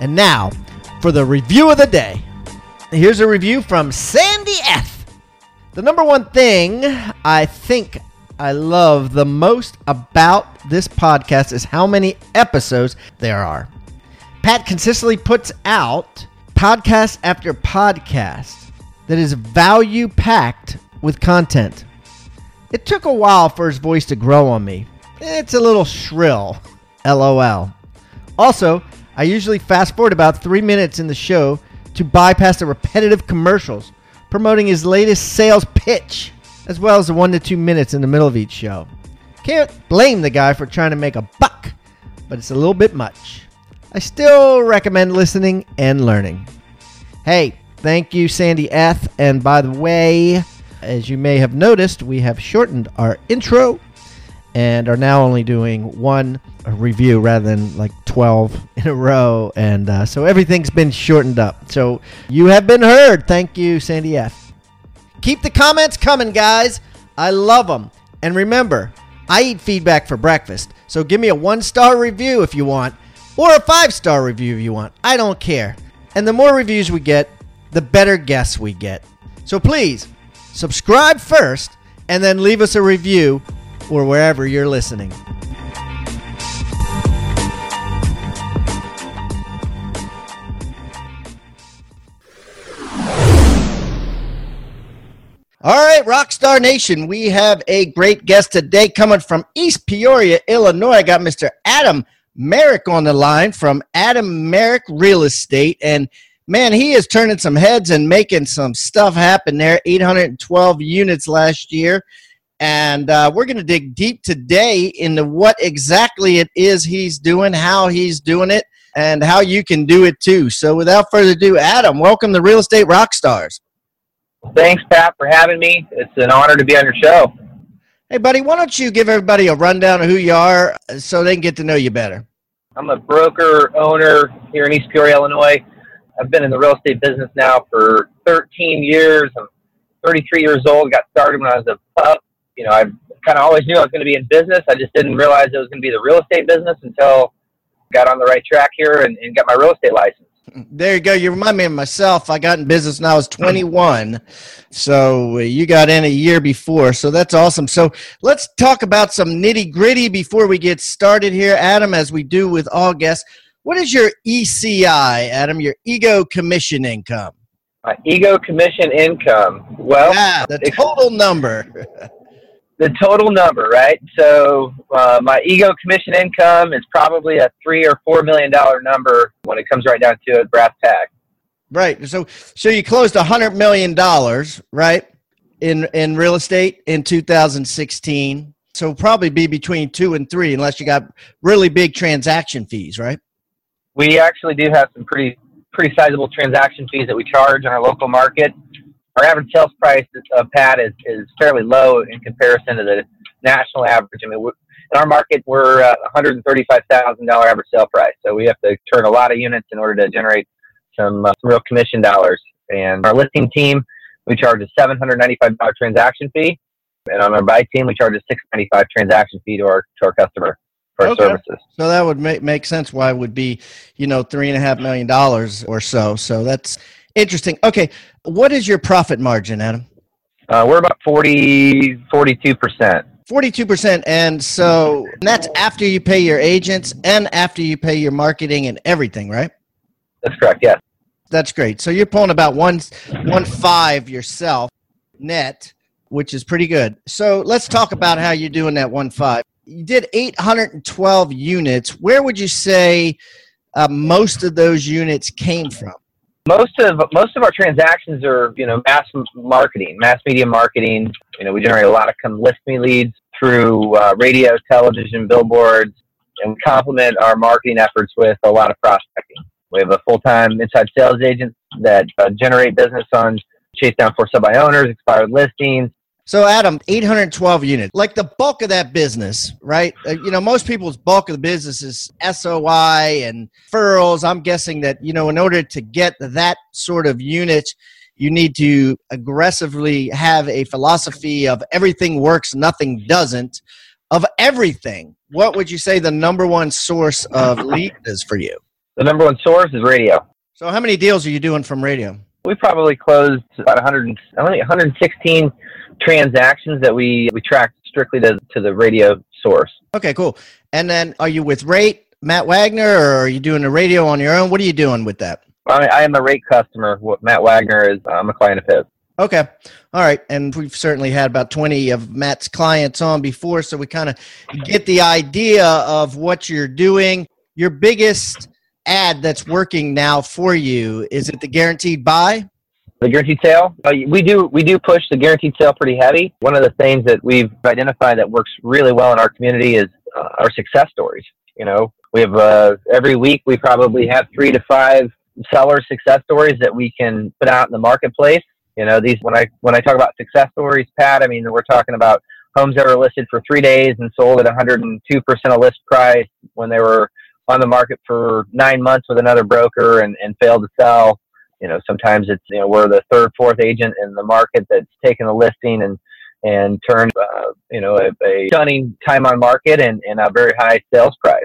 And now for the review of the day. Here's a review from Sandy F. The number one thing I think I love the most about this podcast is how many episodes there are. Pat consistently puts out podcast after podcast that is value packed with content. It took a while for his voice to grow on me. It's a little shrill. LOL. Also, I usually fast forward about three minutes in the show to bypass the repetitive commercials promoting his latest sales pitch, as well as the one to two minutes in the middle of each show. Can't blame the guy for trying to make a buck, but it's a little bit much. I still recommend listening and learning. Hey, thank you, Sandy F. And by the way, as you may have noticed, we have shortened our intro and are now only doing one review rather than like 12 in a row. And uh, so everything's been shortened up. So you have been heard. Thank you, Sandy F. Keep the comments coming, guys. I love them. And remember, I eat feedback for breakfast. So give me a one star review if you want, or a five star review if you want. I don't care. And the more reviews we get, the better guests we get. So please subscribe first and then leave us a review or wherever you're listening. All right, Rockstar Nation, we have a great guest today coming from East Peoria, Illinois. I got Mr. Adam Merrick on the line from Adam Merrick Real Estate. And man, he is turning some heads and making some stuff happen there. 812 units last year. And uh, we're going to dig deep today into what exactly it is he's doing, how he's doing it, and how you can do it too. So, without further ado, Adam, welcome to Real Estate Rockstars. Thanks, Pat, for having me. It's an honor to be on your show. Hey, buddy, why don't you give everybody a rundown of who you are uh, so they can get to know you better? I'm a broker owner here in East Peoria, Illinois. I've been in the real estate business now for 13 years. I'm 33 years old. Got started when I was a pup you know, I kind of always knew I was going to be in business. I just didn't realize it was going to be the real estate business until I got on the right track here and, and got my real estate license. There you go. You remind me of myself. I got in business when I was 21. So uh, you got in a year before. So that's awesome. So let's talk about some nitty gritty before we get started here, Adam, as we do with all guests. What is your ECI, Adam, your ego commission income? My ego commission income. Well, yeah, the total number. the total number, right? So uh, my ego commission income is probably a three or four million dollar number when it comes right down to it, brass tack. Right. So so you closed a hundred million dollars, right, in in real estate in 2016. So probably be between two and three, unless you got really big transaction fees, right? We actually do have some pretty pretty sizable transaction fees that we charge in our local market our average sales price of pad is, is fairly low in comparison to the national average. I mean, in our market, we're uh, $135,000 average sale price. So we have to turn a lot of units in order to generate some, uh, some real commission dollars. And our listing team, we charge a $795 transaction fee. And on our buy team, we charge a 695 transaction fee to our, to our customer for our okay. services. So that would make, make sense why it would be, you know, three and a half million dollars or so. So that's, Interesting. Okay. What is your profit margin, Adam? Uh, we're about 40, 42%. 42%. And so and that's after you pay your agents and after you pay your marketing and everything, right? That's correct. Yes. That's great. So you're pulling about one, one five yourself net, which is pretty good. So let's talk about how you're doing that one five. You did 812 units. Where would you say uh, most of those units came from? Most of most of our transactions are you know mass marketing, mass media marketing. You know, we generate a lot of come list me leads through uh, radio, television, billboards, and we complement our marketing efforts with a lot of prospecting. We have a full-time inside sales agent that uh, generate business on chase down for sub owners, expired listings. So, Adam, 812 units, like the bulk of that business, right? Uh, you know, most people's bulk of the business is SOI and furls. I'm guessing that, you know, in order to get that sort of unit, you need to aggressively have a philosophy of everything works, nothing doesn't, of everything. What would you say the number one source of lead is for you? The number one source is radio. So, how many deals are you doing from radio? We probably closed about 100, 116 transactions that we we track strictly to, to the radio source. Okay, cool. And then, are you with Rate, Matt Wagner, or are you doing the radio on your own? What are you doing with that? I, I am a Rate customer. Matt Wagner is. I'm a client of his. Okay. All right. And we've certainly had about 20 of Matt's clients on before, so we kind of get the idea of what you're doing. Your biggest ad that's working now for you is it the guaranteed buy? The guaranteed sale, uh, we do we do push the guaranteed sale pretty heavy. One of the things that we've identified that works really well in our community is uh, our success stories. You know, we have uh, every week we probably have three to five seller success stories that we can put out in the marketplace. You know, these when I when I talk about success stories, Pat, I mean we're talking about homes that were listed for three days and sold at 102 percent of list price when they were on the market for nine months with another broker and, and failed to sell you know, sometimes it's, you know, we're the third, fourth agent in the market that's taken a listing and, and turned, uh, you know, a, a, stunning time on market and, and a very high sales price,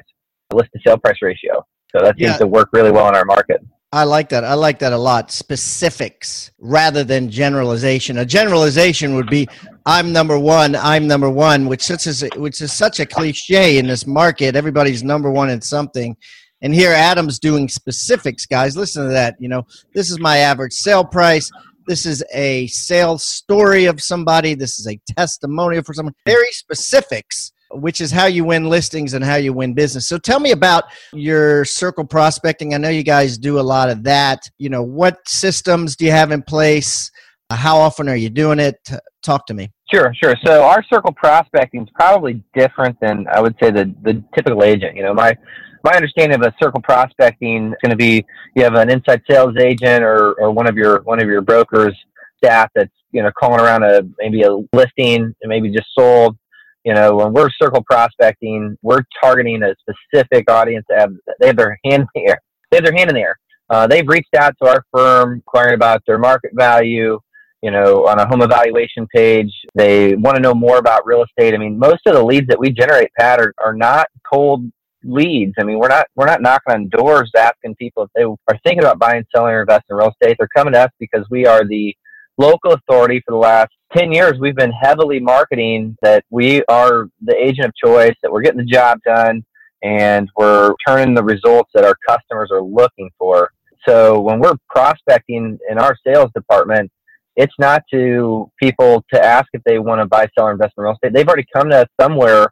list to sale price ratio. So that seems yeah. to work really well in our market. I like that. I like that a lot. Specifics rather than generalization. A generalization would be, "I'm number one. I'm number one," which is which is such a cliche in this market. Everybody's number one in something, and here Adam's doing specifics, guys. Listen to that. You know, this is my average sale price. This is a sales story of somebody. This is a testimonial for someone. Very specifics, which is how you win listings and how you win business. So tell me about your circle prospecting. I know you guys do a lot of that. You know, what systems do you have in place? How often are you doing it? Talk to me. Sure, sure. So our circle prospecting is probably different than I would say the the typical agent. You know, my my understanding of a circle prospecting is going to be you have an inside sales agent or, or one of your one of your brokers staff that's you know calling around a maybe a listing and maybe just sold. You know when we're circle prospecting we're targeting a specific audience that have they have their hand in the air. They have their hand in the air. Uh, they've reached out to our firm inquiring about their market value you know on a home evaluation page. They want to know more about real estate. I mean most of the leads that we generate pat are, are not cold leads. I mean, we're not we're not knocking on doors asking people if they are thinking about buying, selling, or investing in real estate. They're coming to us because we are the local authority for the last 10 years. We've been heavily marketing that we are the agent of choice, that we're getting the job done, and we're turning the results that our customers are looking for. So when we're prospecting in our sales department, it's not to people to ask if they want to buy, sell, or invest in real estate. They've already come to us somewhere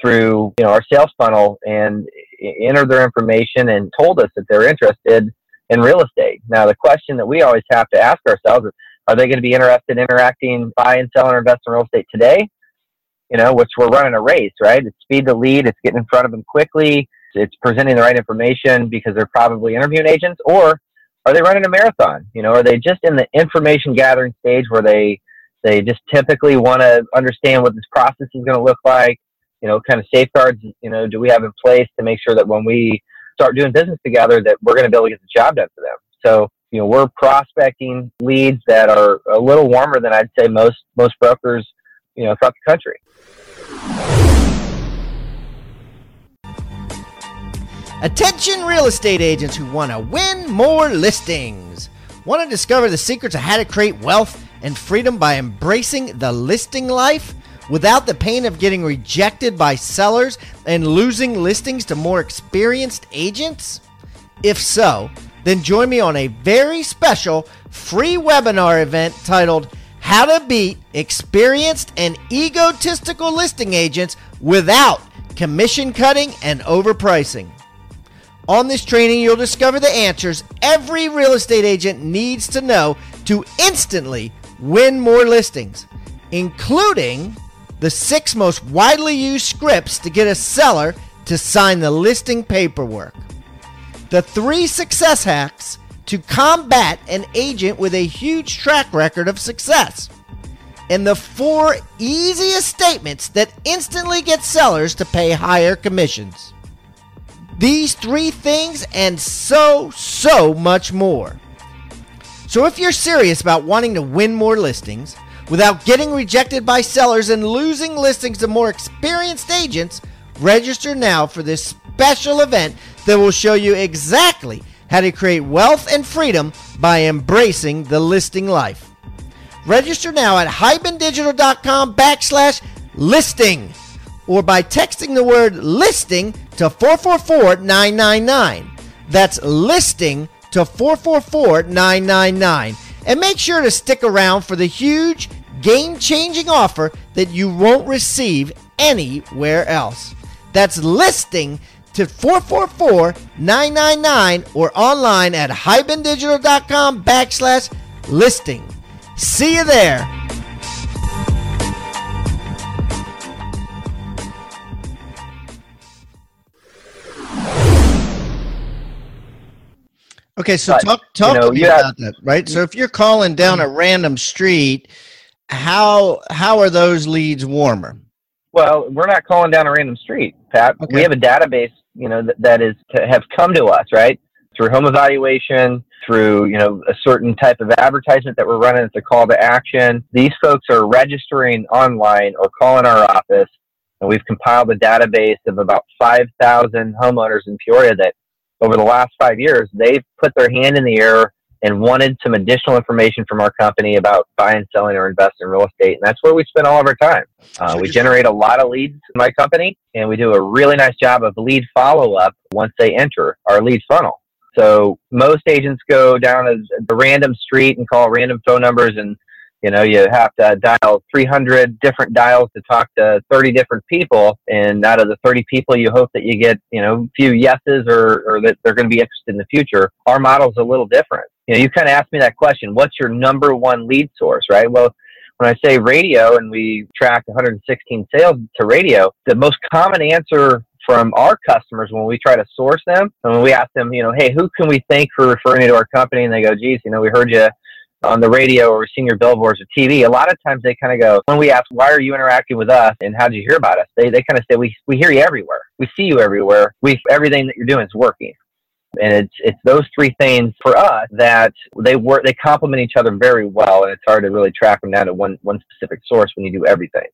through you know our sales funnel and entered their information and told us that they're interested in real estate. Now the question that we always have to ask ourselves is are they going to be interested in interacting, buy and sell and invest in real estate today? You know, which we're running a race, right? It's speed to lead, it's getting in front of them quickly, it's presenting the right information because they're probably interviewing agents, or are they running a marathon? You know, are they just in the information gathering stage where they they just typically want to understand what this process is going to look like? You know, kind of safeguards, you know, do we have in place to make sure that when we start doing business together that we're going to be able to get the job done for them. So, you know, we're prospecting leads that are a little warmer than I'd say most most brokers, you know, throughout the country. Attention real estate agents who want to win more listings. Want to discover the secrets of how to create wealth and freedom by embracing the listing life? Without the pain of getting rejected by sellers and losing listings to more experienced agents? If so, then join me on a very special free webinar event titled How to Beat Experienced and Egotistical Listing Agents Without Commission Cutting and Overpricing. On this training, you'll discover the answers every real estate agent needs to know to instantly win more listings, including the six most widely used scripts to get a seller to sign the listing paperwork. The three success hacks to combat an agent with a huge track record of success. And the four easiest statements that instantly get sellers to pay higher commissions. These three things and so, so much more. So if you're serious about wanting to win more listings without getting rejected by sellers and losing listings to more experienced agents, register now for this special event that will show you exactly how to create wealth and freedom by embracing the listing life. Register now at hibandigital.com backslash listing or by texting the word listing to 444 999. That's listing to 444 999. And make sure to stick around for the huge, game changing offer that you won't receive anywhere else. That's listing to 444 999 or online at hibandigital.com backslash listing. See you there. Okay, so But, talk talk you know, to me have- about that, right? So if you're calling down a random street, how how are those leads warmer? Well, we're not calling down a random street, Pat. Okay. We have a database, you know, that, that is to have come to us, right? Through home evaluation, through, you know, a certain type of advertisement that we're running as a call to action. These folks are registering online or calling our office, and we've compiled a database of about 5,000 homeowners in Peoria that over the last five years, they've put their hand in the air and wanted some additional information from our company about buying, selling, or investing in real estate. And that's where we spend all of our time. Uh, we generate a lot of leads in my company, and we do a really nice job of lead follow up once they enter our lead funnel. So most agents go down a, a random street and call random phone numbers, and you know you have to dial 300 different dials to talk to 30 different people. And out of the 30 people, you hope that you get you know a few yeses or, or that they're going to be interested in the future. Our model's a little different. You know, you kind of asked me that question: What's your number one lead source? Right? Well, when I say radio and we track 116 sales to radio, the most common answer from our customers when we try to source them and when we ask them, you know, hey, who can we thank for referring you to our company? And they go, geez, you know, we heard you on the radio or seeing your billboards or TV. A lot of times they kind of go, when we ask, why are you interacting with us and how did you hear about us? They, they kind of say, we, we hear you everywhere. We see you everywhere. We, everything that you're doing is working. And it's it's those three things for us that they work they complement each other very well, and it's hard to really track them down to one one specific source when you do everything.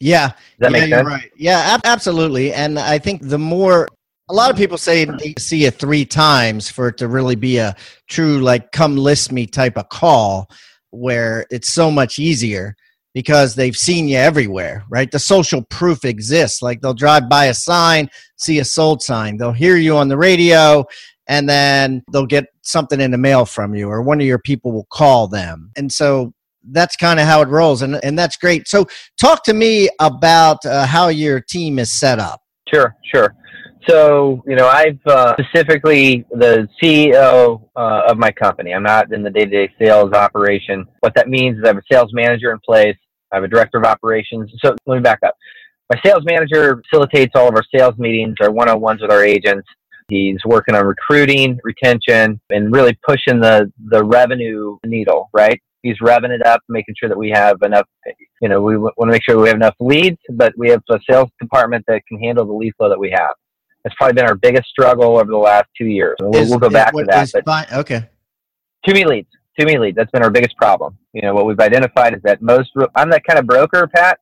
Yeah, Does that yeah, make you're sense? right. Yeah, ab- absolutely. And I think the more a lot of people say they see it three times for it to really be a true like come list me type of call where it's so much easier because they've seen you everywhere, right? The social proof exists. Like they'll drive by a sign, see a sold sign, they'll hear you on the radio, and then they'll get something in the mail from you, or one of your people will call them. And so that's kind of how it rolls, and and that's great. So talk to me about uh, how your team is set up. Sure, sure. So, you know, I've uh, specifically the CEO uh, of my company. I'm not in the day-to-day sales operation. What that means is I have a sales manager in place. I have a director of operations. So let me back up. My sales manager facilitates all of our sales meetings, our one-on-ones with our agents. He's working on recruiting, retention, and really pushing the the revenue needle. Right? He's revving it up, making sure that we have enough. You know, we want to make sure we have enough leads, but we have a sales department that can handle the lead flow that we have. That's probably been our biggest struggle over the last two years. We'll, Is- we'll go back to that. But fine- okay. too many leads. Too many leads. That's been our biggest problem. You know, what we've identified is that most, I'm that kind of broker, Pat,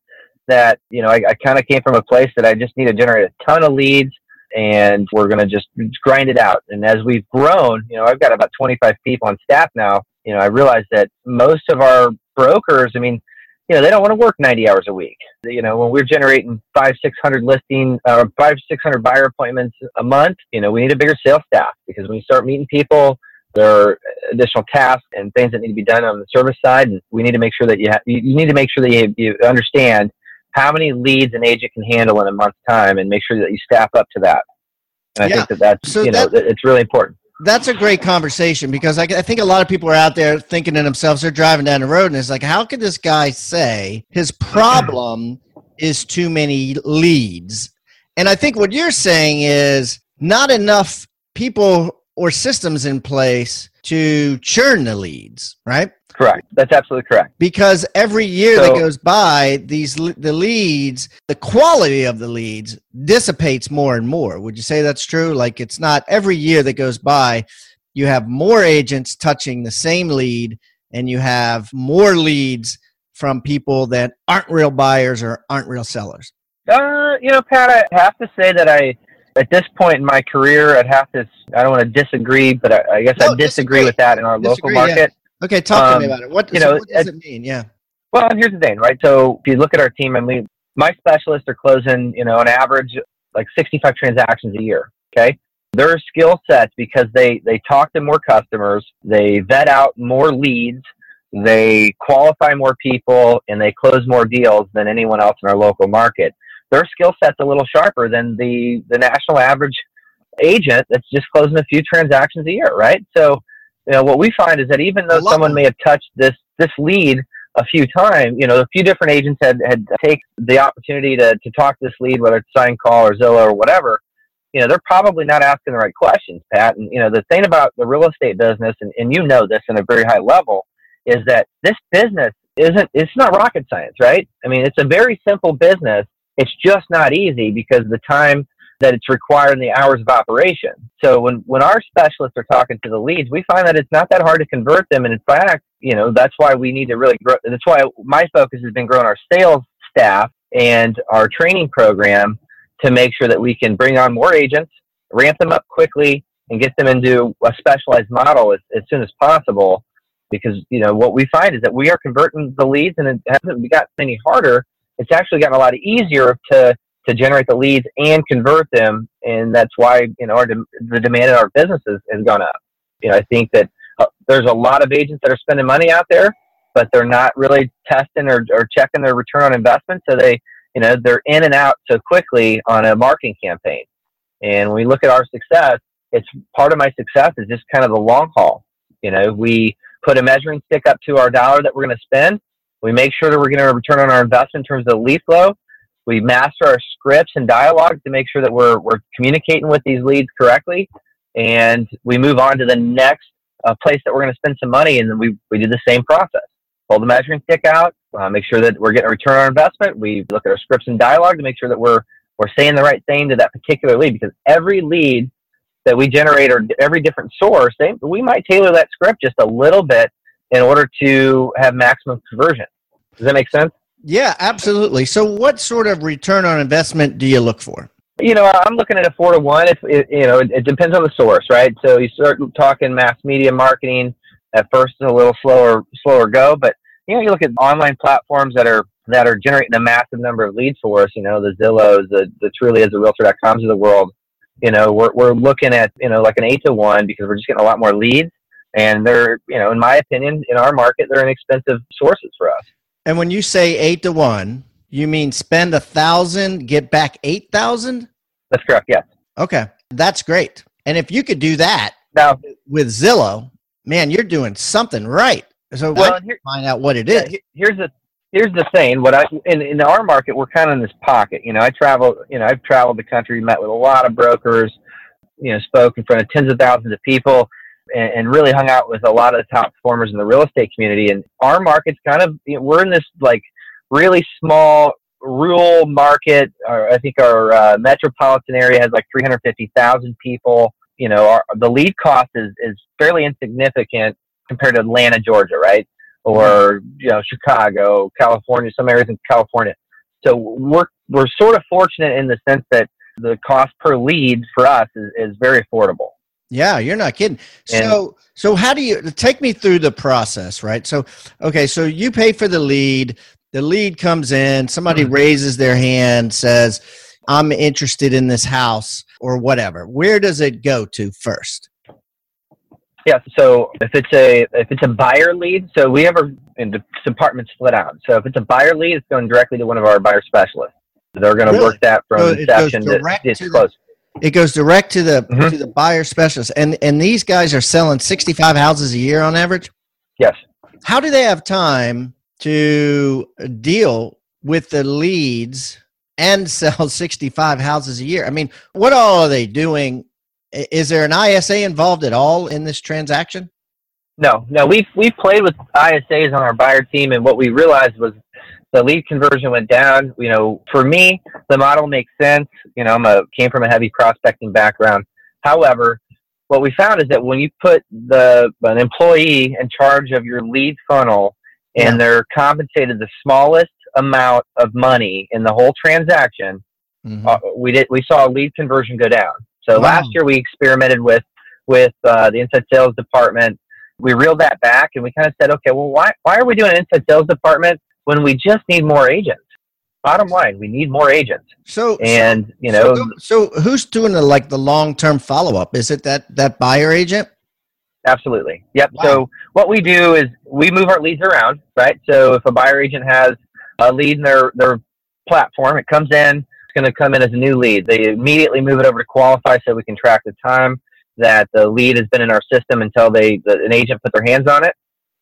that, you know, I, I kind of came from a place that I just need to generate a ton of leads and we're going to just grind it out. And as we've grown, you know, I've got about 25 people on staff now. You know, I realized that most of our brokers, I mean, you know, they don't want to work 90 hours a week. You know, when we're generating five, 600 listing, uh, five, 600 buyer appointments a month, you know, we need a bigger sales staff because when you start meeting people, there are additional tasks and things that need to be done on the service side. And we need to make sure that you, ha- you you need to make sure that you, you understand how many leads an agent can handle in a month's time and make sure that you staff up to that. And I Yeah. think that that's, So you know, that- it's really important. That's a great conversation because I, I think a lot of people are out there thinking to themselves, they're driving down the road and it's like, how could this guy say his problem is too many leads? And I think what you're saying is not enough people or systems in place to churn the leads, right? Correct. That's absolutely correct. Because every year So- that goes by, these the leads, the quality of the leads dissipates more and more. Would you say that's true? Like it's not every year that goes by, you have more agents touching the same lead and you have more leads from people that aren't real buyers or aren't real sellers. Uh, you know, Pat, I have to say that I, at this point in my career, I'd have to. I don't want to disagree, but I, I guess No, I disagree, disagree. with that in our Disagree, local yeah. market. Okay, talk to me Um, about it. What, you so know, what does it mean? Yeah. Well, and here's the thing, right? So if you look at our team, I mean, my specialists are closing, you know, on average like 65 transactions a year. Okay, their skill sets because they they talk to more customers, they vet out more leads, they qualify more people, and they close more deals than anyone else in our local market. Their skill set's a little sharper than the the national average agent that's just closing a few transactions a year, right? So, you know, what we find is that even though someone may have touched this this lead a few times, you know, a few different agents had had take the opportunity to to talk this lead, whether it's sign call or Zillow or whatever. You know, they're probably not asking the right questions, Pat. And you know, the thing about the real estate business, and, and you know this in a very high level, is that this business isn't it's not rocket science, right? I mean, it's a very simple business. It's just not easy because the time that it's required in the hours of operation. So when, when our specialists are talking to the leads, we find that it's not that hard to convert them. And in fact, you know, that's why we need to really grow. That's why my focus has been growing our sales staff and our training program to make sure that we can bring on more agents, ramp them up quickly, and get them into a specialized model as, as soon as possible. Because, you know, what we find is that we are converting the leads and it hasn't gotten any harder. It's actually gotten a lot easier to to generate the leads and convert them, and that's why you know our dem- the demand in our businesses has gone up. You know, I think that uh, there's a lot of agents that are spending money out there, but they're not really testing or, or checking their return on investment, so they you know they're in and out so quickly on a marketing campaign. And when we look at our success, it's part of my success is just kind of the long haul. You know, we put a measuring stick up to our dollar that we're going to spend. We make sure that we're getting a return on our investment in terms of the lead flow. We master our scripts and dialogue to make sure that we're, we're communicating with these leads correctly. And we move on to the next uh, place that we're going to spend some money and then we, we do the same process. Pull the measuring stick out uh, make sure that we're getting a return on our investment. We look at our scripts and dialogue to make sure that we're we're saying the right thing to that particular lead because every lead that we generate or every different source they, we might tailor that script just a little bit in order to have maximum conversion does that make sense Yeah, absolutely. So, what sort of return on investment do you look for? you know, I'm looking at a four to one. If it, you know, it, it depends on the source, right? So you start talking mass media marketing. At first, it's a little slower, slower go, but you know, you look at online platforms that are that are generating a massive number of leads for us. You know, the Zillows, the the Trulias the Realtor.coms of the world. You know, we're we're looking at you know like an eight to one because we're just getting a lot more leads, and they're you know, in my opinion, in our market, they're inexpensive sources for us. And when you say eight to one, you mean spend a thousand, get back eight thousand? That's correct. Yes. Okay, that's great. And if you could do that Now, with Zillow, man, you're doing something right. So, well, here, find out what it is. Yeah, here's the here's the thing. What I in in our market, we're kind of in this pocket. You know, I travel. You know, I've traveled the country, met with a lot of brokers. You know, spoke in front of tens of thousands of people, and, and really hung out with a lot of the top performers in the real estate community. And our market's kind of you know, we're in this like really small rural market. Our, I think our uh, metropolitan area has like 350,000 people. You know, our, the lead cost is is fairly insignificant compared to Atlanta, Georgia, right? Or you know, Chicago, California, some areas in California. So we're we're sort of fortunate in the sense that the cost per lead for us is, is very affordable. Yeah, you're not kidding. So, so how do you take me through the process, right? So, okay, so you pay for the lead. The lead comes in. Somebody Mhm. raises their hand, says, "I'm interested in this house," or whatever. Where does it go to first? Yeah. So if it's a if it's a buyer lead, so we have our in the department split out. So if it's a buyer lead, it's going directly to one of our buyer specialists. They're going to Really? work that from So inception to to close. It goes direct to the Mhm. to the buyer specialist, and and these guys are selling 65 houses a year on average. Yes. How do they have time to deal with the leads and sell 65 houses a year. I mean, what all are they doing? Is there an ISA involved at all in this transaction? No, no. We've we've played with ISAs on our buyer team, and what we realized was the lead conversion went down. You know, for me, the model makes sense. You know, I'm a came from a heavy prospecting background. However, what we found is that when you put the an employee in charge of your lead funnel and yeah. they're compensated the smallest amount of money in the whole transaction, mm-hmm. uh, we did we saw lead conversion go down. So wow. last year we experimented with with uh, the inside sales department. We reeled that back and we kind of said, okay, well, why why are we doing an inside sales department when we just need more agents? Bottom line, we need more agents. So and you know, so, so who's doing the like the long term follow up? Is it that that buyer agent? Absolutely. Yep. Wow. So what we do is we move our leads around, right? So if a buyer agent has a lead in their their platform, it comes in. It's going to come in as a new lead. They immediately move it over to qualify so we can track the time that the lead has been in our system until they the, an agent put their hands on it.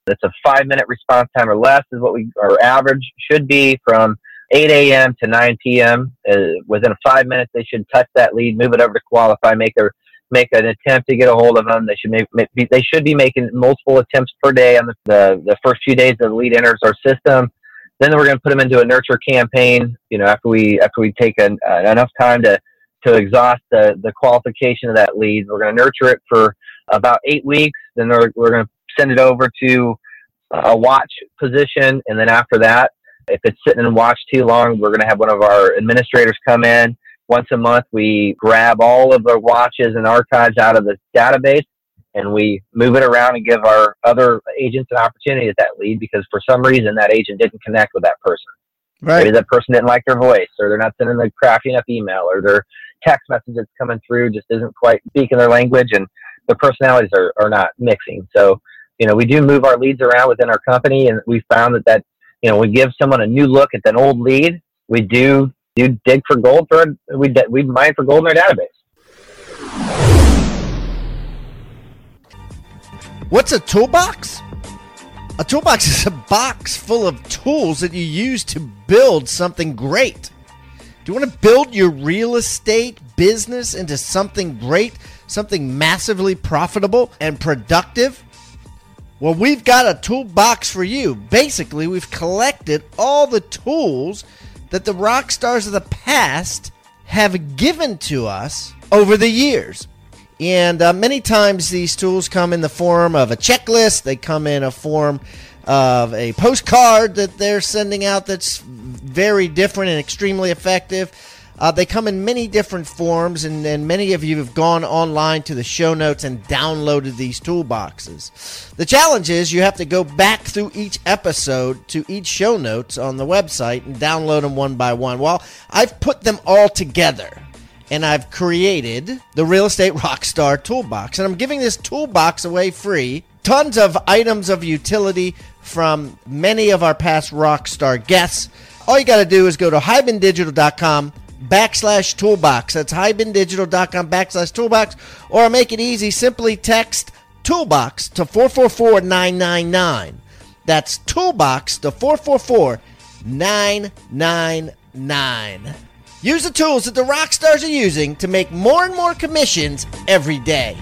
It's a five minute response time or less is what we our average should be from 8 a.m. to 9 p.m. Uh, within five minutes, they should touch that lead, move it over to qualify, make a make an attempt to get a hold of them. They should make, they should be making multiple attempts per day on the, the, the first few days that the lead enters our system. Then we're going to put them into a nurture campaign. You know, after we after we take an, uh, enough time to to exhaust the the qualification of that lead, we're going to nurture it for about eight weeks. Then we're, we're going to send it over to a watch position, and then after that, if it's sitting in watch too long, we're going to have one of our administrators come in once a month. We grab all of the watches and archives out of the database and we move it around and give our other agents an opportunity at that lead because for some reason that agent didn't connect with that person. Right. Maybe that person didn't like their voice or they're not sending the crafty enough email or their text message that's coming through just isn't quite speaking their language and the personalities are, are not mixing. So, you know, we do move our leads around within our company and we found that that, you know, we give someone a new look at an old lead. We do do dig for gold for we we mine for gold in our database. What's a toolbox? A toolbox is a box full of tools that you use to build something great. Do you want to build your real estate business into something great, something massively profitable and productive? Well, we've got a toolbox for you. Basically, we've collected all the tools that the rock stars of the past have given to us over the years. And uh, many times these tools come in the form of a checklist, they come in a form of a postcard that they're sending out that's very different and extremely effective. Uh, they come in many different forms, and, and many of you have gone online to the show notes and downloaded these toolboxes. The challenge is you have to go back through each episode to each show notes on the website and download them one by one. Well, I've put them all together and I've created the Real Estate Rockstar Toolbox. And I'm giving this toolbox away free. Tons of items of utility from many of our past Rockstar guests. All you got to do is go to hibandigital.com backslash toolbox. That's hibandigital.com backslash toolbox. Or make it easy, simply text toolbox to 444 999. That's toolbox to 444 999. Use the tools that the rock stars are using to make more and more commissions every day.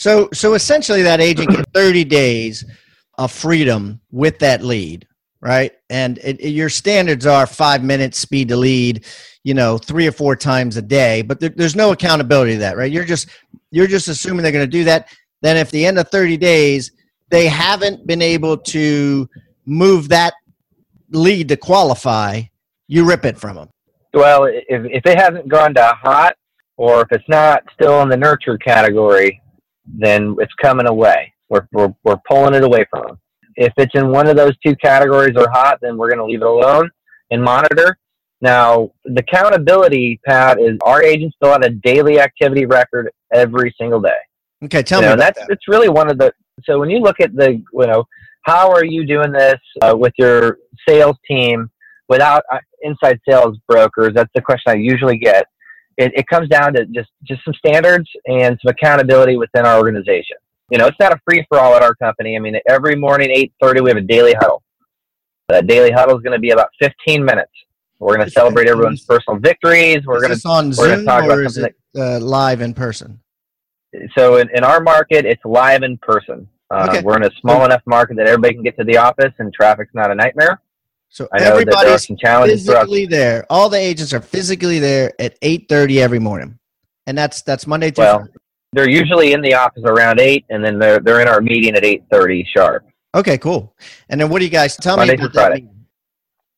So, so essentially, that agent gets 30 days of freedom with that lead, right? And it, it, your standards are five minutes speed to lead, you know, three or four times a day. But there, there's no accountability to that, right? You're just you're just assuming they're going to do that. Then, if the end of 30 days they haven't been able to move that lead to qualify, you rip it from them. Well, if if it hasn't gone to hot, or if it's not still in the nurture category, then it's coming away. We're, we're, we're pulling it away from them. If it's in one of those two categories or hot, then we're going to leave it alone and monitor. Now, the accountability, Pat, is our agents fill out a daily activity record every single day. Okay, tell you me. Know, that's that. it's really one of the. So when you look at the, you know, how are you doing this uh, with your sales team without uh, inside sales brokers? That's the question I usually get it, it comes down to just just some standards and some accountability within our organization. You know, it's not a free for all at our company. I mean, every morning eight thirty we have a daily huddle. That daily huddle is going to be about fifteen minutes. We're going to celebrate everyone's personal victories. We're going to on we're Zoom talk or about is it uh, live in person? so in, in our market, it's live in person. Uh, Okay. We're in a small enough market that everybody can get to the office and traffic's not a nightmare. So I know that there are everybody's some challenges physically there. All the agents are physically there at eight thirty every morning, and that's that's Monday through. Well, Friday. they're usually in the office around eight, and then they're they're in our meeting at eight thirty sharp. Okay, cool. And then what do you guys tell Monday me through about Friday.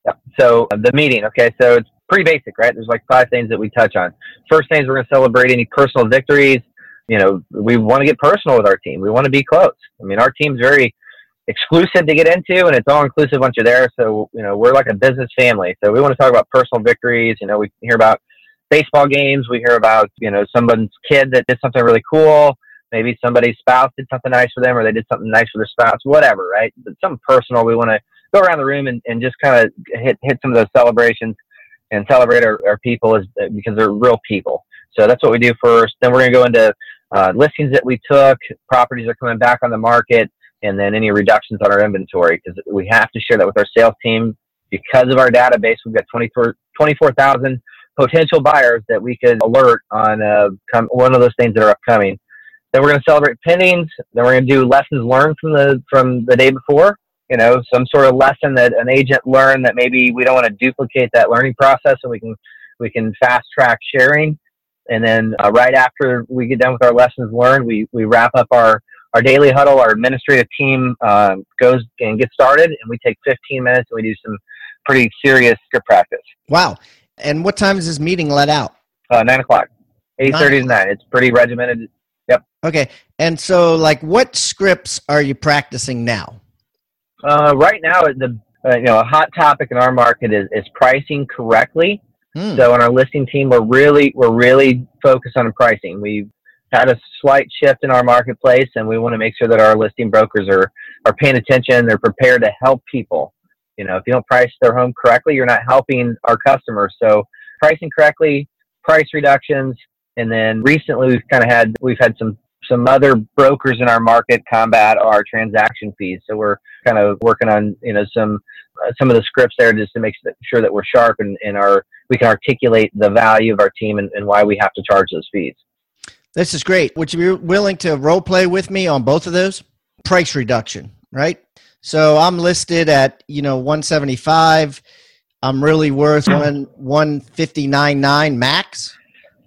Yeah. So uh, the meeting, okay, so it's pretty basic, right? There's like five things that we touch on. First thing is we're going to celebrate any personal victories. You know, we want to get personal with our team. We want to be close. I mean, our team's very exclusive to get into, and it's all inclusive once you're there. So you know, we're like a business family. So we want to talk about personal victories. You know, we hear about baseball games. We hear about you know someone's kid that did something really cool. Maybe somebody's spouse did something nice for them, or they did something nice for their spouse. Whatever, right? But something personal. We want to go around the room and, and just kind of hit hit some of those celebrations and celebrate our, our people as because they're real people. So that's what we do first. Then we're going to go into uh, listings that we took, properties are coming back on the market, and then any reductions on our inventory because we have to share that with our sales team because of our database. We've got 24 24,000 potential buyers that we could alert on uh, come, one of those things that are upcoming. Then we're going to celebrate pendings. Then we're going to do lessons learned from the from the day before. You know, some sort of lesson that an agent learned that maybe we don't want to duplicate that learning process, and we can we can fast track sharing. And then uh, right after we get done with our lessons learned, we we wrap up our our daily huddle. Our administrative team um, goes and gets started, and we take 15 minutes and we do some pretty serious script practice. Wow. And what time is this meeting let out? Uh, nine o'clock, 8:30 to nine. It's pretty regimented. Yep. Okay. And so, like, what scripts are you practicing now? Uh, right now, the uh, you know a hot topic in our market is, is pricing correctly. Hmm. So on our listing team, we're really we're really focused on pricing. We've had a slight shift in our marketplace, and we want to make sure that our listing brokers are are paying attention. They're prepared to help people. You know, if you don't price their home correctly, you're not helping our customers. So pricing correctly, price reductions, and then recently we've kind of had we've had some some other brokers in our market combat our transaction fees. So we're kind of working on you know some uh, some of the scripts there just to make sure that we're sharp and, and our we can articulate the value of our team and, and why we have to charge those fees. This is great. Would you be willing to role play with me on both of those? Price reduction, right? So I'm listed at, you know, 175. I'm really worth one 159.9 max,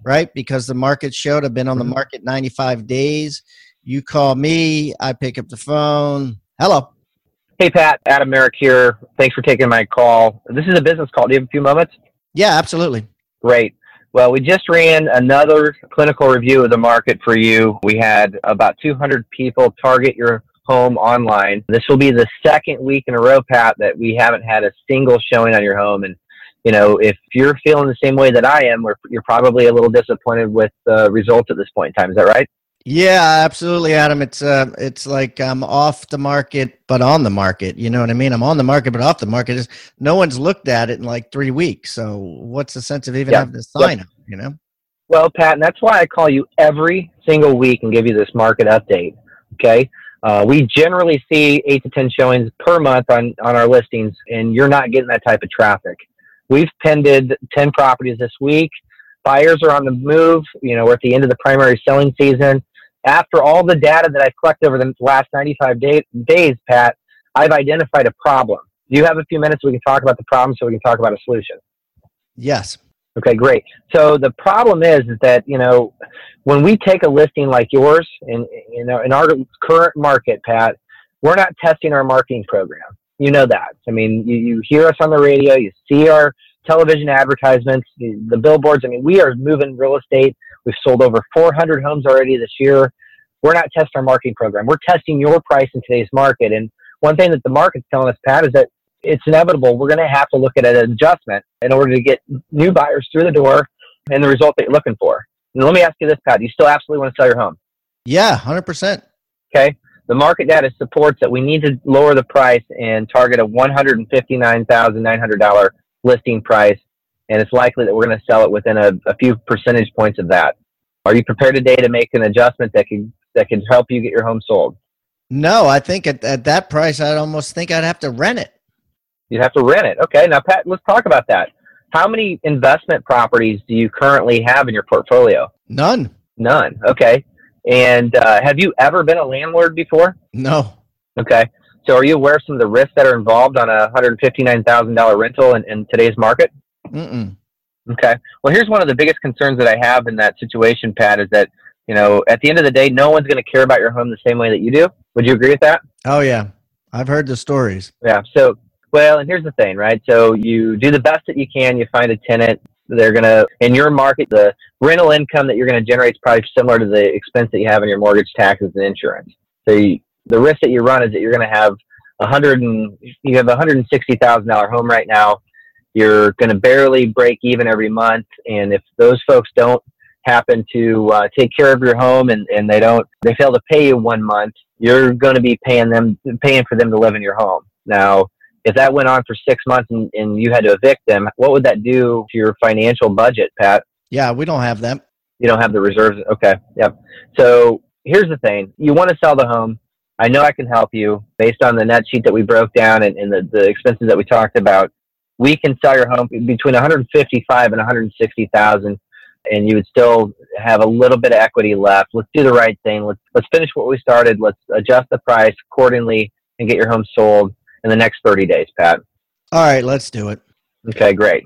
right? Because the market showed I've been on the Mhm. market 95 days. You call me, I pick up the phone. Hello. Hey Pat, Adam Merrick here. Thanks for taking my call. This is a business call. Do you have a few moments? Yeah, absolutely. Great. Well, we just ran another clinical review of the market for you. We had about 200 people target your home online. This will be the second week in a row, Pat, that we haven't had a single showing on your home. And, you know, if you're feeling the same way that I am, you're probably a little disappointed with the results at this point in time. Is that right? Yeah, absolutely, Adam. It's uh, it's like I'm off the market but on the market. You know what I mean? I'm on the market but off the market. It's, no one's looked at it in like three weeks. So what's the sense of even Yeah. having to sign up? You know? Well, Pat, and that's why I call you every single week and give you this market update. Okay. Uh, we generally see eight to 10 showings per month on, on our listings, and you're not getting that type of traffic. We've pended 10 properties this week. Buyers are on the move. You know, we're at the end of the primary selling season. After all the data that I've collected over the last 95 day, days, Pat, I've identified a problem. Do you have a few minutes we can talk about the problem so we can talk about a solution? Yes. Okay, great. So the problem is, is that you know when we take a listing like yours in you know in our current market, Pat, we're not testing our marketing program. You know that. I mean, you, you hear us on the radio, you see our television advertisements, the, the billboards. I mean, we are moving real estate. We've sold over 400 homes already this year. We're not testing our marketing program. We're testing your price in today's market. And one thing that the market's telling us, Pat, is that it's inevitable. We're going to have to look at an adjustment in order to get new buyers through the door and the result that you're looking for. And let me ask you this, Pat. Do you still absolutely want to sell your home? Yeah, hundred percent. Okay. The market data supports that we need to lower the price and target a $159,900 listing price and it's likely that we're going to sell it within a, a few percentage points of that. Are you prepared today to make an adjustment that can that can help you get your home sold? No, I think at, at that price, I'd almost think I'd have to rent it. You'd have to rent it. Okay, now Pat, let's talk about that. How many investment properties do you currently have in your portfolio? None. None. Okay. And uh, have you ever been a landlord before? No. Okay. So are you aware of some of the risks that are involved on a $159,000 rental in, in today's market? Mm-mm. Okay. Well, here's one of the biggest concerns that I have in that situation, Pat, is that, you know, at the end of the day, no one's going to care about your home the same way that you do. Would you agree with that? Oh yeah, I've heard the stories. Yeah. So, well, and here's the thing, right? So you do the best that you can. You find a tenant. They're going to, in your market, the rental income that you're going to generate is probably similar to the expense that you have in your mortgage, taxes, and insurance. So you, the risk that you run is that you're going to have a hundred and you have a hundred and sixty thousand dollar home right now. You're going to barely break even every month, and if those folks don't happen to uh, take care of your home and, and they don't they fail to pay you one month, you're going to be paying them paying for them to live in your home. Now, if that went on for six months and, and you had to evict them, what would that do to your financial budget, Pat? Yeah, we don't have them. You don't have the reserves. Okay. Yep. So here's the thing. You want to sell the home. I know I can help you based on the net sheet that we broke down and, and the, the expenses that we talked about. We can sell your home between 155 and 160,000 and you would still have a little bit of equity left. Let's do the right thing. Let's let's finish what we started. Let's adjust the price accordingly and get your home sold in the next 30 days, Pat. All right, let's do it. Okay, great.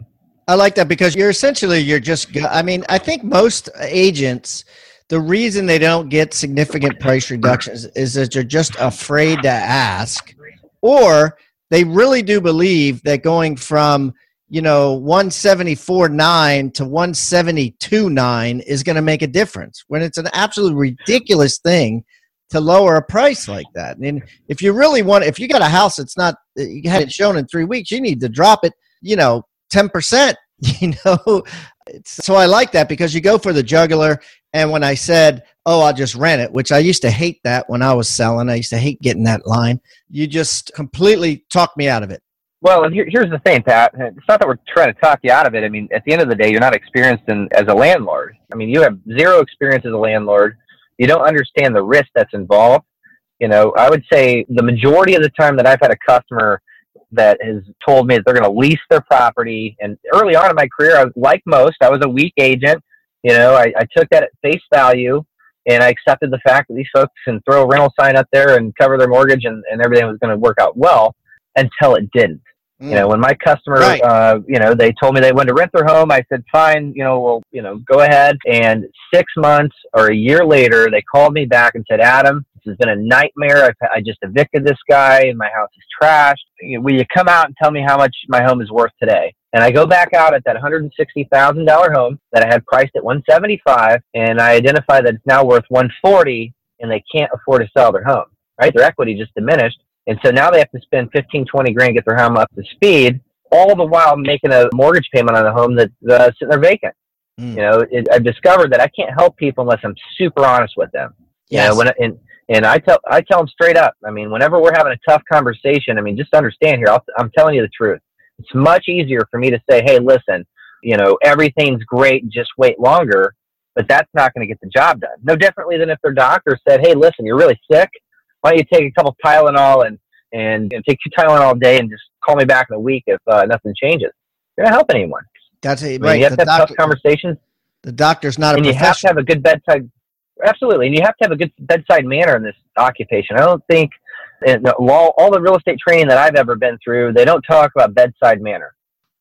I like that because you're essentially you're just I mean, I think most agents the reason they don't get significant price reductions is that they're just afraid to ask or they really do believe that going from you know 174.9 to 172.9 is going to make a difference when it's an absolutely ridiculous thing to lower a price like that. And if you really want if you got a house that's not you had it shown in three weeks you need to drop it you know 10% you know? So i like that because you go for the jugular and when i said oh i'll just rent it which i used to hate that when i was selling i used to hate getting that line you just completely talked me out of it well, and here, here's the thing, Pat. It's not that we're trying to talk you out of it. I mean, at the end of the day, you're not experienced in, as a landlord. I mean, you have zero experience as a landlord. You don't understand the risk that's involved. You know, I would say the majority of the time that I've had a customer that has told me that they're going to lease their property. And early on in my career, I was like most, I was a weak agent. You know, I, I took that at face value and I accepted the fact that these folks can throw a rental sign up there and cover their mortgage and, and everything was going to work out well until it didn't. You know, when my customer, Right. uh, you know, they told me they wanted to rent their home, I said, fine, you know, well, you know, go ahead. And six months or a year later, they called me back and said, Adam, this has been a nightmare. I, I just evicted this guy and my house is trashed. You know, Will you come out and tell me how much my home is worth today? And I go back out at that $160,000 home that I had priced at 175 and I identify that it's now worth 140 and they can't afford to sell their home, right? Their equity just diminished. And so now they have to spend 15, 20 grand to get their home up to speed, all the while making a mortgage payment on a home that's uh, sitting there vacant. Mm. You know, it, I've discovered that I can't help people unless I'm super honest with them. You know, when I- and and I tell I tell them straight up. I mean, whenever we're having a tough conversation, I mean, just understand here. I'll, I'm telling you the truth. It's much easier for me to say, "Hey, listen, you know, everything's great. Just wait longer." But that's not going to get the job done. No differently than if their doctor said, "Hey, listen, you're really sick. Why don't you take a couple Tylenol and and, and take two Tylenol all day and just call me back in a week if uh, nothing changes?" You're not helping anyone. That's it. I mean, Right. you have The, to have doctor, tough conversations the doctor's not a and you have to have a good bedside absolutely and you have to have a good bedside manner in this occupation i don't think in the all the real estate training that i've ever been through they don't talk about bedside manner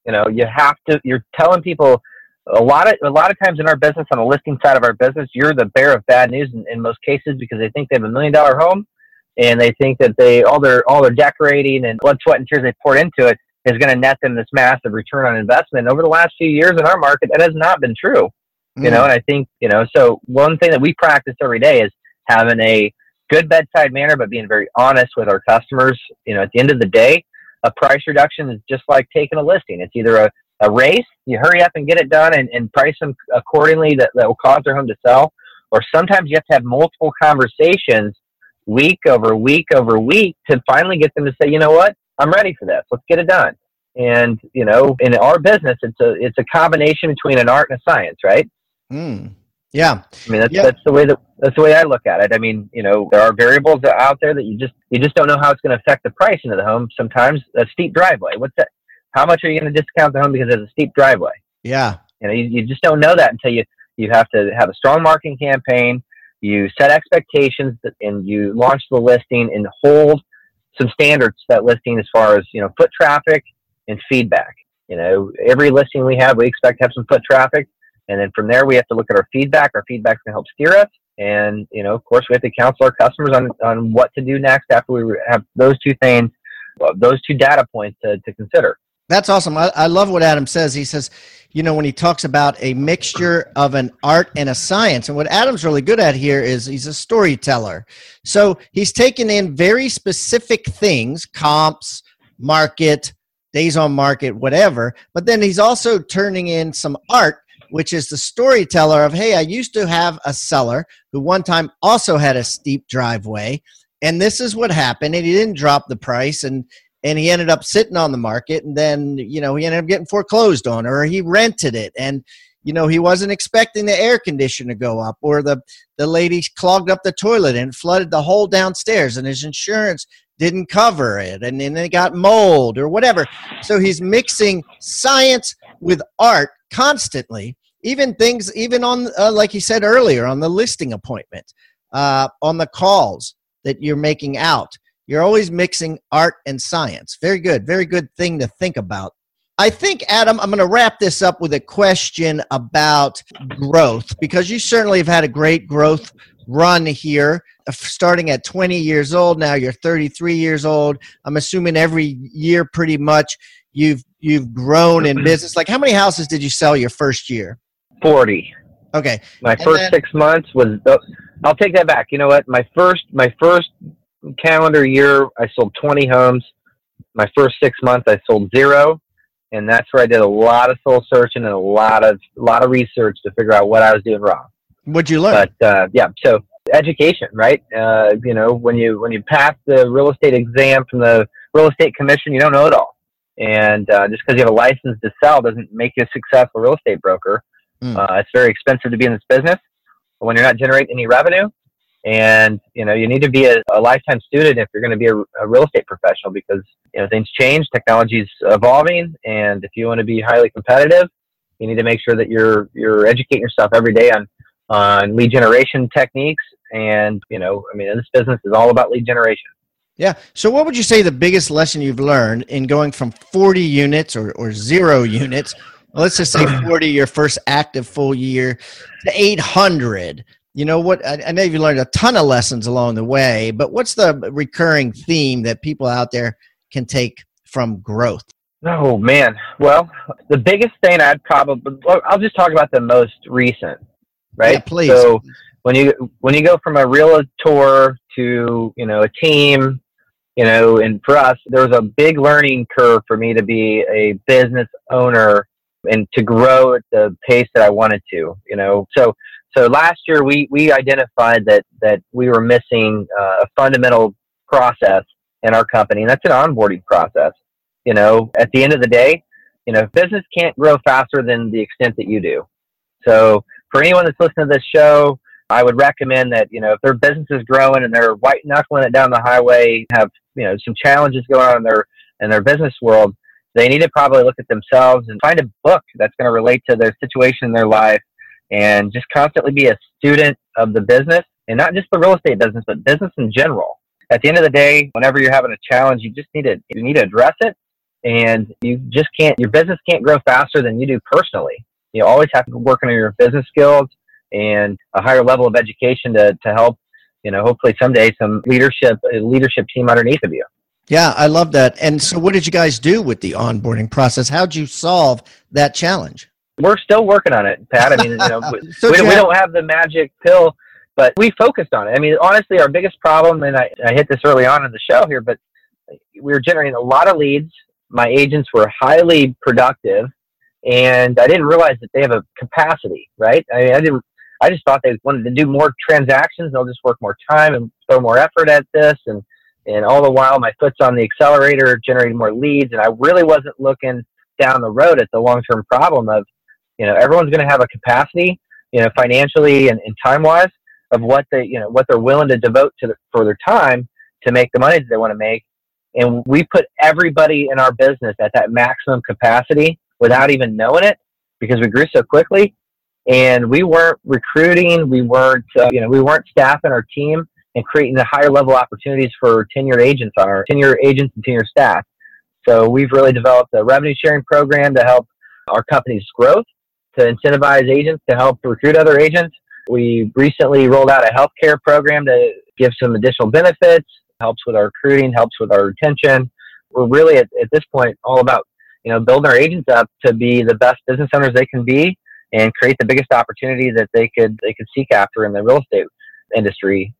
you know you have to you're telling people a lot of a lot of times in our business on the listing side of our business you're the bearer of bad news in, in most cases because they think they have a million dollar home and they think that they all their all their decorating and blood sweat and tears they poured into it is going to net them this massive return on investment and over the last few years in our market that has not been true you know Mm. and i think you know so one thing that we practice every day is having a good bedside manner but being very honest with our customers you know at the end of the day a price reduction is just like taking a listing it's either a, a race you hurry up and get it done and, and price them accordingly that, that will cause their home to sell or sometimes you have to have multiple conversations week over week over week to finally get them to say you know what i'm ready for this let's get it done And you know, in our business, it's a it's a combination between an art and a science, right? Mm. Yeah. I mean, that's Yeah. that's the way that that's the way I look at it. I mean, you know, there are variables out there that you just you just don't know how it's going to affect the price into the home. Sometimes a steep driveway. What's that? How much are you going to discount the home because there's a steep driveway? Yeah. You know, you, you just don't know that until you you have to have a strong marketing campaign. You set expectations and you launch the listing and hold some standards to that listing as far as you know foot traffic and feedback. You know, every listing we have, we expect to have some foot traffic, and then from there we have to look at our feedback. Our feedback's going to help steer us, and you know, of course, we have to counsel our customers on on what to do next after we have those two things, uh, those two data points to, to consider. That's awesome. I, I love what Adam says. He says, you know, when he talks about a mixture of an art and a science, and what Adam's really good at here is he's a storyteller. So he's taken in very specific things, comps, market, days on market, whatever, but then he's also turning in some art, which is the storyteller of, hey, I used to have a seller who one time also had a steep driveway, and this is what happened, and he didn't drop the price, and and he ended up sitting on the market and then you know he ended up getting foreclosed on or he rented it and you know he wasn't expecting the air conditioner to go up or the the lady clogged up the toilet and flooded the whole downstairs and his insurance didn't cover it and then it got mold or whatever. So he's mixing science with art constantly even things even on uh, like you said earlier on the listing appointment uh, on the calls that you're making out you're always mixing art and science. Very good. Very good thing to think about. I think, Adam, I'm going to wrap this up with a question about growth because you certainly have had a great growth run here, uh, starting at 20 years old. Now you're 33 years old. I'm assuming every year, pretty much, you've you've grown in business. Like, how many houses did you sell your first year? Forty. Okay, My And first then- six months was. oh, I'll take that back. You know what? My first my first calendar year, I sold twenty homes. My first six months, I sold zero, and that's where I did a lot of soul searching and a lot of a lot of research to figure out what I was doing wrong. what'd you learn? But uh, yeah, so education, right? Uh, you know, when you when you pass the real estate exam from the real estate commission, you don't know it all. And uh, just because you have a license to sell doesn't make you a successful real estate broker. Mm. Uh, it's very expensive to be in this business when you're not generating any revenue. And you know, you need to be a, a lifetime student if you're going to be a, a real estate professional because you know things change, technology's evolving, and if you want to be highly competitive, you need to make sure that you're you're educating yourself every day on on lead generation techniques. And you know, I mean, this business is all about lead generation. Yeah. So, what would you say the biggest lesson you've learned in going from 40 units or, or zero units, let's just say 40 your first active full year, to 800? You know what? I, I know you learned a ton of lessons along the way, but what's the recurring theme that people out there can take from growth? Oh man. Well, the biggest thing I'd probably i'll just talk about the most recent, right? Yeah, please. So when you when you go from a realtor to you know a team, you know, and for us, there was a big learning curve for me to be a business owner and to grow at the pace that I wanted to. You know, so so last year we we identified that that we were missing uh, a fundamental process in our company, and that's an onboarding process. You know, at the end of the day, you know, business can't grow faster than the extent that you do. So for anyone that's listening to this show, I would recommend that, you know, if their business is growing and they're white knuckling it down the highway, have, you know, some challenges going on in their in their business world, they need to probably look at themselves and find a book that's going to relate to their situation in their life and just constantly be a student of the business and not just the real estate business, but business in general. At the end of the day, whenever you're having a challenge, you just need to you need to address it and you just can't your business can't grow faster than you do personally. You always have to work on your business skills and a higher level of education to, to help, you know, hopefully someday some leadership leadership team underneath of you. Yeah, I love that. And so, what did you guys do with the onboarding process? How'd you solve that challenge? We're still working on it, Pat. I mean, you know, we, So we, don't, we have- don't have the magic pill, but we focused on it. I mean, honestly, our biggest problem, and I, I hit this early on in the show here, but we were generating a lot of leads. My agents were highly productive, and I didn't realize that they have a capacity, right? I mean, I didn't. I just thought they wanted to do more transactions. They'll just work more time and throw more effort at this, and And all the while, my foot's on the accelerator, generating more leads, and I really wasn't looking down the road at the long term problem of, you know, everyone's going to have a capacity, you know, financially and, and time wise of what they, you know, what they're willing to devote to the, for their time to make the money that they want to make. And we put everybody in our business at that maximum capacity without even knowing it because we grew so quickly. And we weren't recruiting, we weren't, uh, you know, we weren't staffing our team and creating the higher level opportunities for tenured agents our tenured agents and tenured staff. So we've really developed a revenue sharing program to help our company's growth, to incentivize agents to help recruit other agents. We recently rolled out a healthcare program to give some additional benefits, helps with our recruiting, helps with our retention. We're really at, at this point all about you know building our agents up to be the best business owners they can be and create the biggest opportunity that they could they could seek after in the real estate industry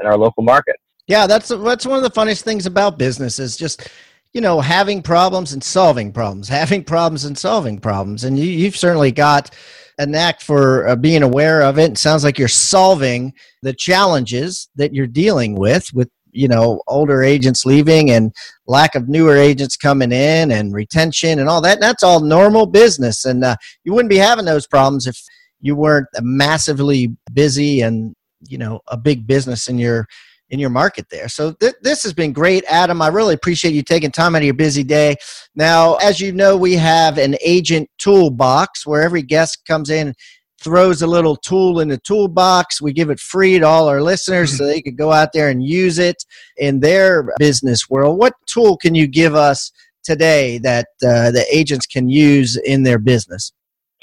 in our local market. Yeah, that's that's one of the funniest things about business is just you know having problems and solving problems, having problems and solving problems, and you, you've certainly got a knack for uh, being aware of it. It sounds like you're solving the challenges that you're dealing with with you know older agents leaving and lack of newer agents coming in and retention and all that that's all normal business and uh, you wouldn't be having those problems if you weren't massively busy and you know a big business in your in your market there so th- this has been great adam i really appreciate you taking time out of your busy day now as you know we have an agent toolbox where every guest comes in throws a little tool in the toolbox. We give it free to all our listeners so they could go out there and use it in their business world. What tool can you give us today that uh, the agents can use in their business?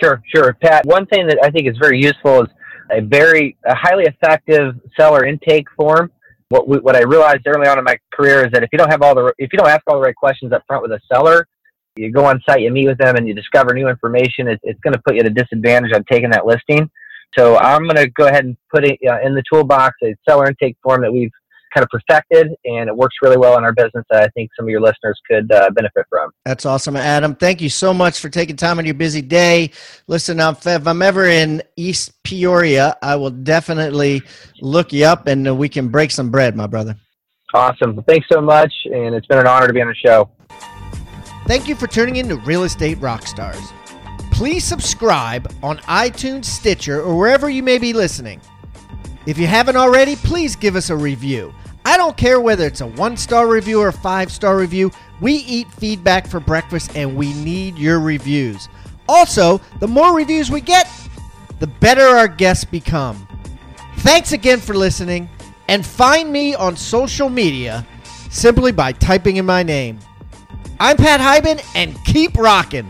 Sure, sure, Pat. One thing that I think is very useful is a very a highly effective seller intake form. What we, what I realized early on in my career is that if you don't have all the if you don't ask all the right questions up front with a seller, you go on site, you meet with them, and you discover new information, it, it's going to put you at a disadvantage on taking that listing. So I'm going to go ahead and put it uh, in the toolbox a seller intake form that we've kind of perfected, and it works really well in our business. That I think some of your listeners could uh, benefit from. That's awesome, Adam. Thank you so much for taking time on your busy day. Listen, if I'm ever in East Peoria, I will definitely look you up, and we can break some bread, my brother. Awesome. Thanks so much, and it's been an honor to be on the show. Thank you for tuning in to Real Estate Rockstars. Please subscribe on iTunes, Stitcher, or wherever you may be listening. If you haven't already, please give us a review. I don't care whether it's a one star review or a five star review, we eat feedback for breakfast and we need your reviews. Also, the more reviews we get, the better our guests become. Thanks again for listening, and find me on social media simply by typing in my name. I'm Pat Hiban, and keep rocking.